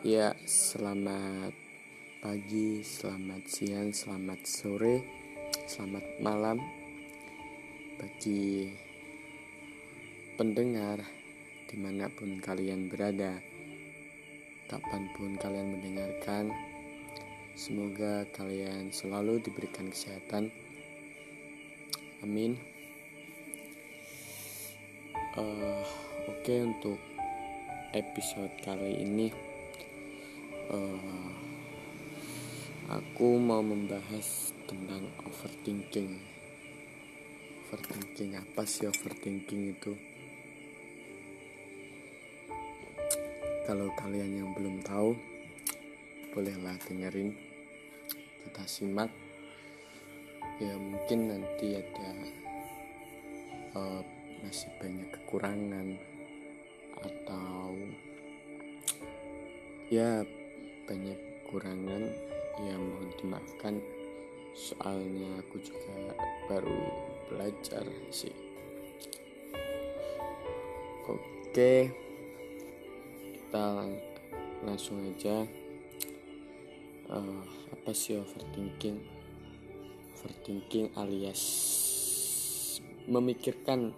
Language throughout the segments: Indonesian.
Ya, selamat pagi, selamat siang, selamat sore, selamat malam bagi pendengar di mana pun kalian berada, kapan pun kalian mendengarkan. Semoga kalian selalu diberikan kesehatan. Amin. Uh, Oke, okay, untuk episode kali ini uh, aku mau membahas tentang overthinking. Overthinking apa sih overthinking itu? Kalau kalian yang belum tahu bolehlah dengerin. Kita simak. Ya mungkin nanti ada uh, masih banyak kekurangan atau ya banyak kurangan yang mohon dimaafkan. Soalnya aku juga baru belajar sih. Oke kita langsung aja. Uh, apa sih overthinking? Overthinking alias memikirkan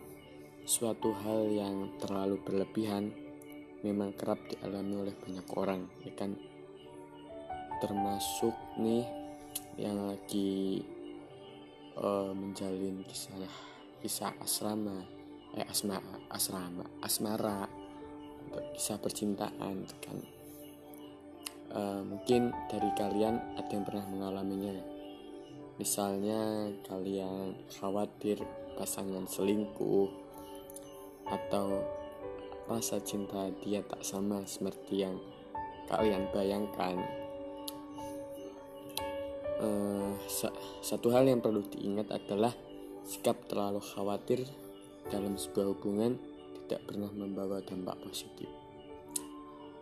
suatu hal yang terlalu berlebihan memang kerap dialami oleh banyak orang ya kan termasuk nih yang lagi uh, menjalin kisah kisah asrama eh asma asrama asmara kisah percintaan kan. Uh, mungkin dari kalian ada yang pernah mengalaminya? Misalnya kalian khawatir pasangan selingkuh atau rasa cinta dia tak sama seperti yang kalian bayangkan uh, satu hal yang perlu diingat adalah sikap terlalu khawatir dalam sebuah hubungan tidak pernah membawa dampak positif.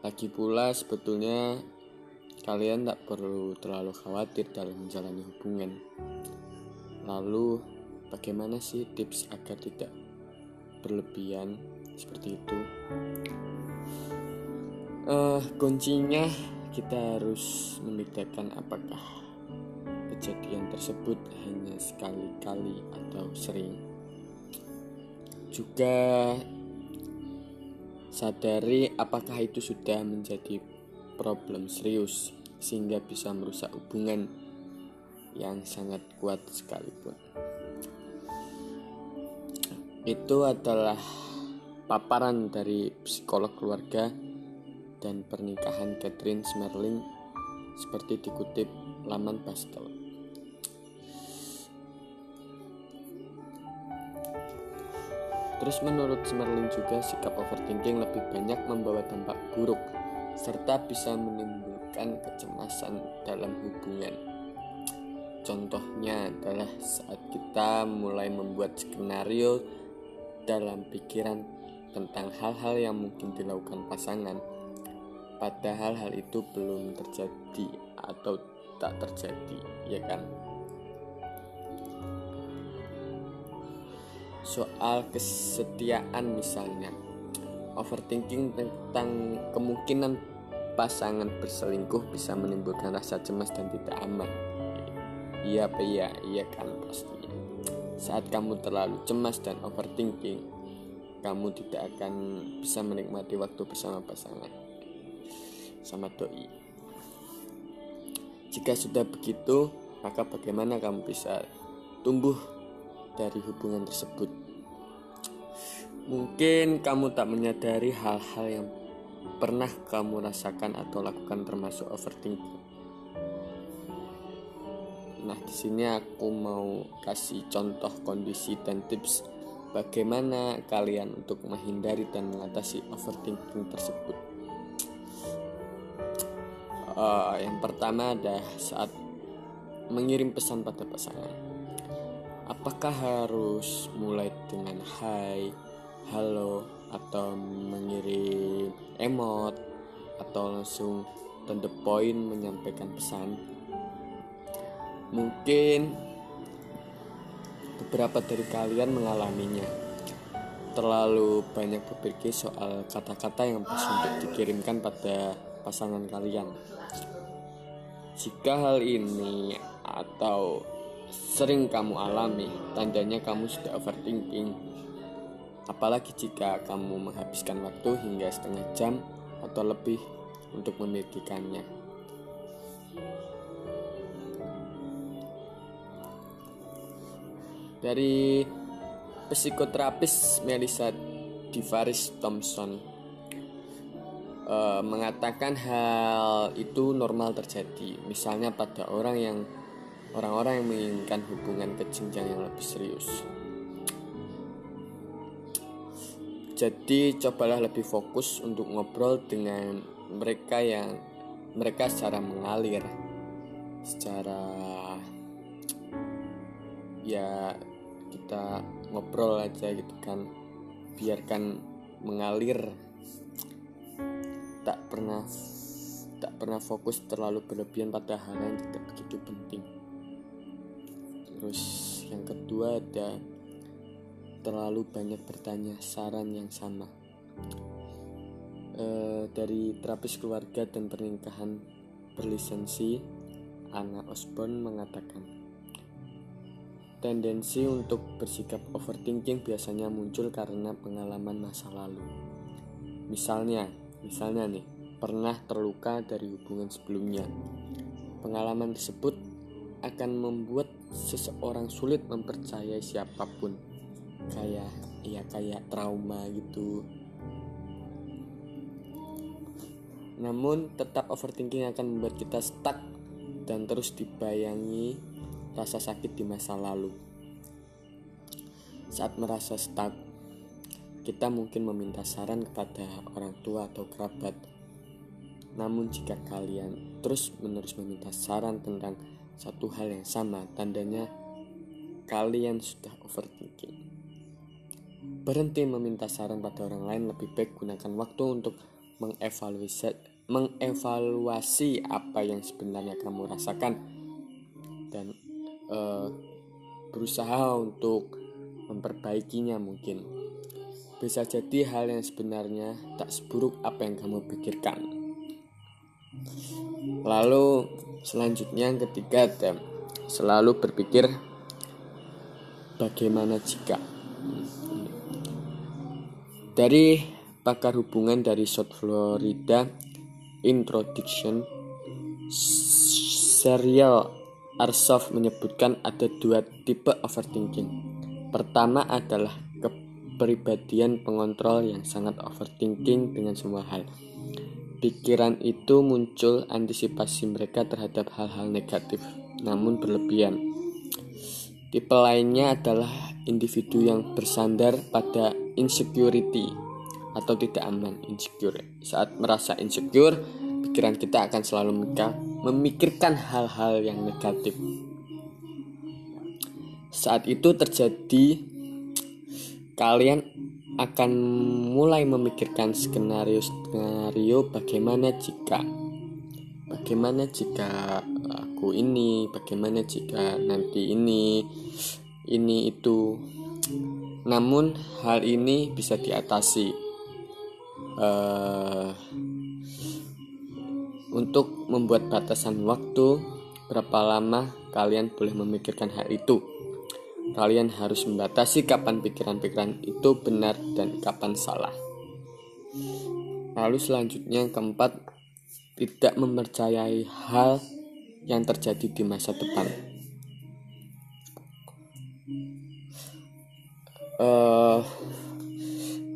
Lagi pula sebetulnya kalian tak perlu terlalu khawatir dalam menjalani hubungan. Lalu bagaimana sih tips agar tidak berlebihan seperti itu? Uh, kuncinya kita harus membedakan apakah tersebut hanya sekali-kali atau sering. Juga sadari apakah itu sudah menjadi problem serius sehingga bisa merusak hubungan yang sangat kuat sekalipun. Itu adalah paparan dari psikolog keluarga dan pernikahan Catherine Smerling seperti dikutip laman Pastel. Terus menurut Smerling juga sikap overthinking lebih banyak membawa dampak buruk serta bisa menimbulkan kecemasan dalam hubungan. Contohnya adalah saat kita mulai membuat skenario dalam pikiran tentang hal-hal yang mungkin dilakukan pasangan, padahal hal itu belum terjadi atau tak terjadi, ya kan? Soal kesetiaan misalnya. Overthinking tentang kemungkinan pasangan berselingkuh bisa menimbulkan rasa cemas dan tidak aman. Iya apa iya iya kan pasti saat kamu terlalu cemas dan overthinking kamu tidak akan bisa menikmati waktu bersama pasangan sama doi. Jika sudah begitu maka bagaimana kamu bisa tumbuh dari hubungan tersebut. Mungkin kamu tak menyadari hal-hal yang pernah kamu rasakan atau lakukan termasuk overthinking. Nah, di sini aku mau kasih contoh kondisi dan tips bagaimana kalian untuk menghindari dan mengatasi overthinking tersebut. Uh, yang pertama adalah saat mengirim pesan pada pasangan apakah harus mulai dengan hai, halo, atau mengirim emot, atau langsung to the point menyampaikan pesan? Mungkin beberapa dari kalian mengalaminya. Terlalu banyak berpikir soal kata-kata yang pas untuk dikirimkan pada pasangan kalian. Jika hal ini atau sering kamu alami, tandanya kamu sudah overthinking. Apalagi jika kamu menghabiskan waktu hingga setengah jam atau lebih untuk memilikikannya. Dari psikoterapis Melissa Divaris Thompson uh, mengatakan hal itu normal terjadi. Misalnya pada orang yang orang-orang yang menginginkan hubungan ke yang lebih serius. Jadi cobalah lebih fokus untuk ngobrol dengan mereka yang mereka secara mengalir, secara ya kita ngobrol aja gitu kan, biarkan mengalir, tak pernah tak pernah fokus terlalu berlebihan pada hal yang tidak begitu penting. Terus yang kedua ada terlalu banyak bertanya saran yang sama. E, dari terapis keluarga dan pernikahan berlisensi, Anna Osborne mengatakan, tendensi untuk bersikap overthinking biasanya muncul karena pengalaman masa lalu. Misalnya, misalnya nih, pernah terluka dari hubungan sebelumnya. Pengalaman tersebut akan membuat seseorang sulit mempercayai siapa pun. Kayak ya kayak trauma gitu. Namun tetap overthinking akan membuat kita stuck dan terus dibayangi rasa sakit di masa lalu. Saat merasa stuck kita mungkin meminta saran kepada orang tua atau kerabat. Namun jika kalian terus menerus meminta saran tentang satu hal yang sama, tandanya kalian sudah overthinking. Berhenti meminta saran pada orang lain, lebih baik gunakan waktu untuk mengevaluasi mengevaluasi apa yang sebenarnya kamu rasakan dan uh, berusaha untuk memperbaikinya mungkin. Bisa jadi hal yang sebenarnya tak seburuk apa yang kamu pikirkan. Lalu Selanjutnya yang ketiga ada selalu berpikir bagaimana jika dari pakar hubungan dari South Florida Introduction Serial Arsof menyebutkan ada dua tipe overthinking. Pertama adalah kepribadian pengontrol yang sangat overthinking dengan semua hal pikiran itu muncul antisipasi mereka terhadap hal-hal negatif, namun berlebihan. Tipe lainnya adalah individu yang bersandar pada insecurity atau tidak aman, insecure. Saat merasa insecure, pikiran kita akan selalu memikirkan hal-hal yang negatif. Saat itu terjadi, kalian akan mulai memikirkan skenario-skenario bagaimana jika bagaimana jika aku ini, bagaimana jika nanti ini, ini itu. Namun hal ini bisa diatasi uh, untuk membuat batasan waktu berapa lama kalian boleh memikirkan hal itu. Kalian harus membatasi kapan pikiran-pikiran itu benar dan kapan salah. Lalu selanjutnya yang keempat, tidak mempercayai hal yang terjadi di masa depan. Uh,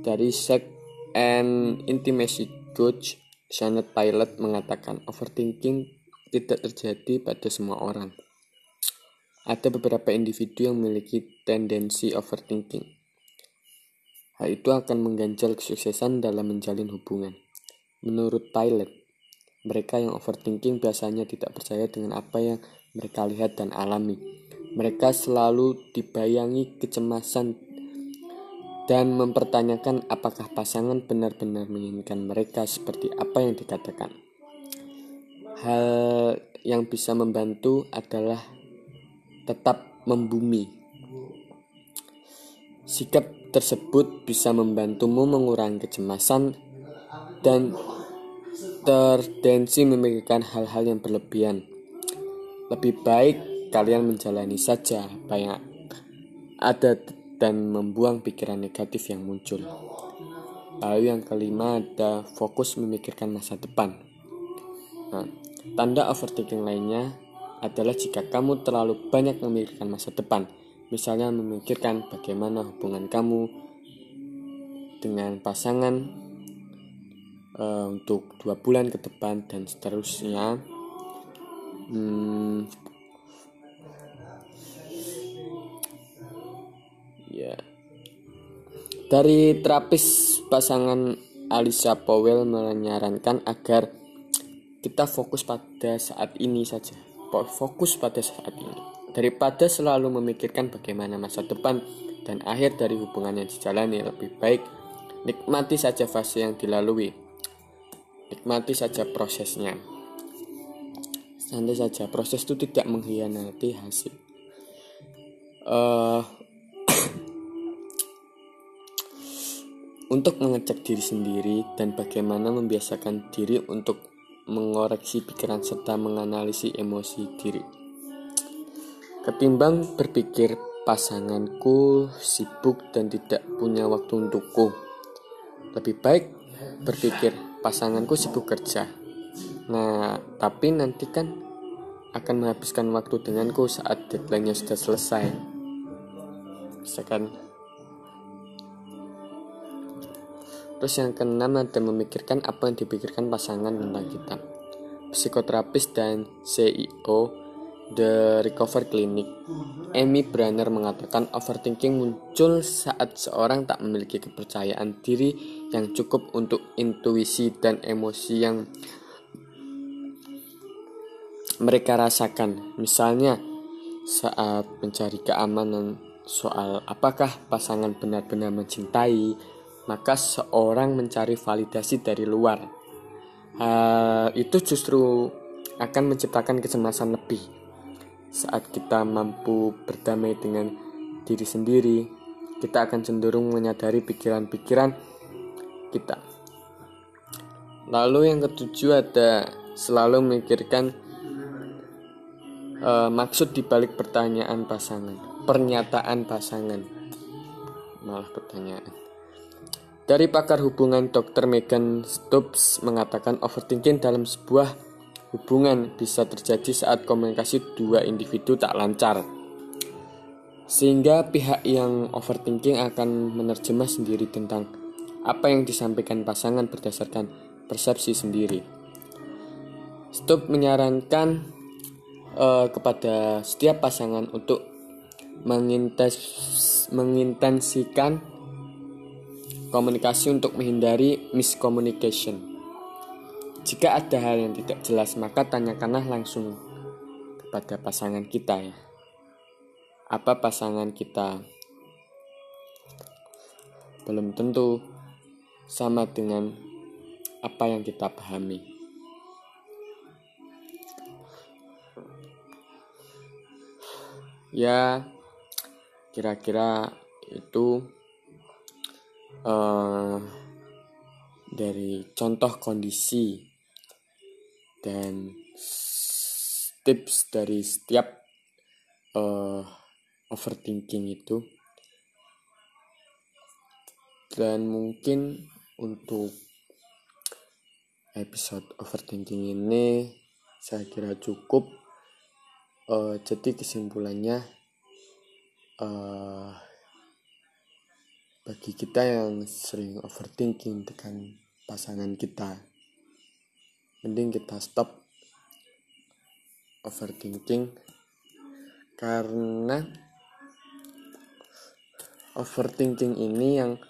dari Sex and Intimacy Coach Janet Pilot mengatakan overthinking tidak terjadi pada semua orang. Ada beberapa individu yang memiliki tendensi overthinking. Hal itu akan mengganjal kesuksesan dalam menjalin hubungan. Menurut pilot, mereka yang overthinking biasanya tidak percaya dengan apa yang mereka lihat dan alami. Mereka selalu dibayangi kecemasan dan mempertanyakan apakah pasangan benar-benar menginginkan mereka seperti apa yang dikatakan. Hal yang bisa membantu adalah tetap membumi. Sikap tersebut bisa membantumu mengurangi kecemasan dan tertensi memikirkan hal-hal yang berlebihan. Lebih baik kalian menjalani saja apa yang ada dan membuang pikiran negatif yang muncul. Lalu yang kelima ada fokus memikirkan masa depan. Nah, tanda overthinking lainnya adalah jika kamu terlalu banyak memikirkan masa depan, misalnya memikirkan bagaimana hubungan kamu dengan pasangan uh, untuk dua bulan ke depan dan seterusnya. Hmm, ya. Dari terapis pasangan Alisa Powell menyarankan agar kita fokus pada saat ini saja fokus pada saat ini daripada selalu memikirkan bagaimana masa depan dan akhir dari hubungan yang dijalani. Lebih baik nikmati saja fase yang dilalui nikmati saja prosesnya. Santai saja proses itu tidak mengkhianati hasil. Uh, untuk mengecek diri sendiri dan bagaimana membiasakan diri untuk mengoreksi pikiran serta menganalisis emosi diri. Ketimbang berpikir pasanganku sibuk dan tidak punya waktu untukku. Lebih baik berpikir pasanganku sibuk kerja. Nah, tapi nanti kan akan menghabiskan waktu denganku saat deadline-nya sudah selesai. Misalkan Terus yang keenam ada memikirkan apa yang dipikirkan pasangan tentang kita. Psikoterapis dan CEO The Recover Clinic, Amy Branner mengatakan overthinking muncul saat seorang tak memiliki kepercayaan diri yang cukup untuk intuisi dan emosi yang mereka rasakan. Misalnya, saat mencari keamanan soal apakah pasangan benar-benar mencintai, maka seorang mencari validasi dari luar. Uh, itu justru akan menciptakan kecemasan lebih. Saat kita mampu berdamai dengan diri sendiri, kita akan cenderung menyadari pikiran-pikiran kita. Lalu yang ketujuh ada selalu memikirkan uh, maksud dibalik pertanyaan pasangan, pernyataan pasangan, malah pertanyaan. Dari pakar hubungan Dr. Megan Stubbs mengatakan overthinking dalam sebuah hubungan bisa terjadi saat komunikasi dua individu tak lancar. Sehingga pihak yang overthinking akan menerjemah sendiri tentang apa yang disampaikan pasangan berdasarkan persepsi sendiri. Stubbs menyarankan uh, kepada setiap pasangan untuk mengintensikan Komunikasi untuk menghindari miscommunication. Jika ada hal yang tidak jelas, maka tanyakanlah langsung kepada pasangan kita ya. Apa pasangan kita belum tentu sama dengan apa yang kita pahami. Ya, kira-kira itu uh, dari contoh kondisi dan tips dari setiap uh, overthinking itu. Dan mungkin untuk episode overthinking ini saya kira cukup. Uh, jadi kesimpulannya uh, bagi kita yang sering overthinking dengan pasangan kita mending kita stop overthinking karena overthinking ini yang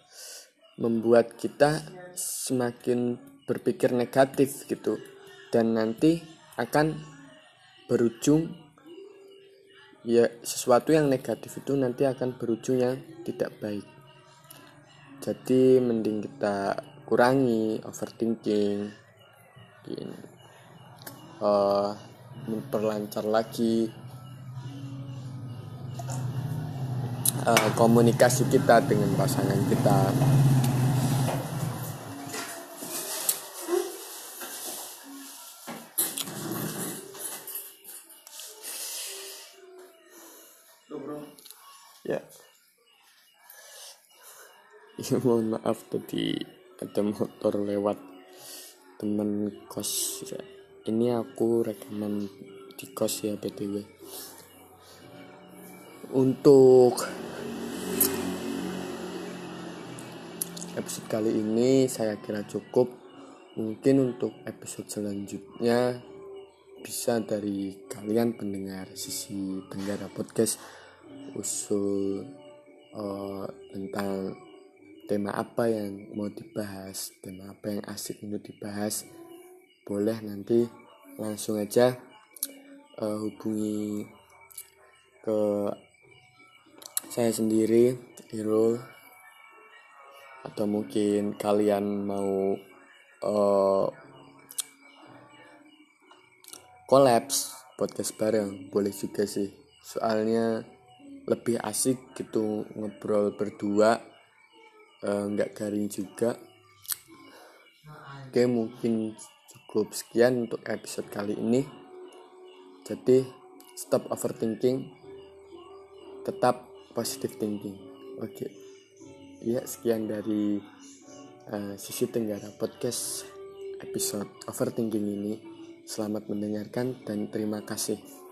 membuat kita semakin berpikir negatif gitu dan nanti akan berujung ya sesuatu yang negatif itu nanti akan berujung yang tidak baik jadi mending kita kurangi overthinking Gini. Uh, memperlancar lagi uh, komunikasi kita dengan pasangan kita Ya. Yeah. mohon maaf tadi ada motor lewat temen kos ya. ini aku rekaman di kos ya btw untuk episode kali ini saya kira cukup mungkin untuk episode selanjutnya bisa dari kalian pendengar sisi tenggara podcast usul uh, tentang tema apa yang mau dibahas? Tema apa yang asik untuk dibahas? Boleh nanti langsung aja uh, hubungi ke saya sendiri Irul atau mungkin kalian mau uh, kolaps podcast bareng boleh juga sih. Soalnya lebih asik gitu ngobrol berdua. eh, nggak uh, garing juga. Oke mungkin cukup sekian untuk episode kali ini. Jadi stop overthinking. Tetap positive thinking. Oke. Ya sekian dari uh, sisi tenggara podcast episode overthinking ini. Selamat mendengarkan dan terima kasih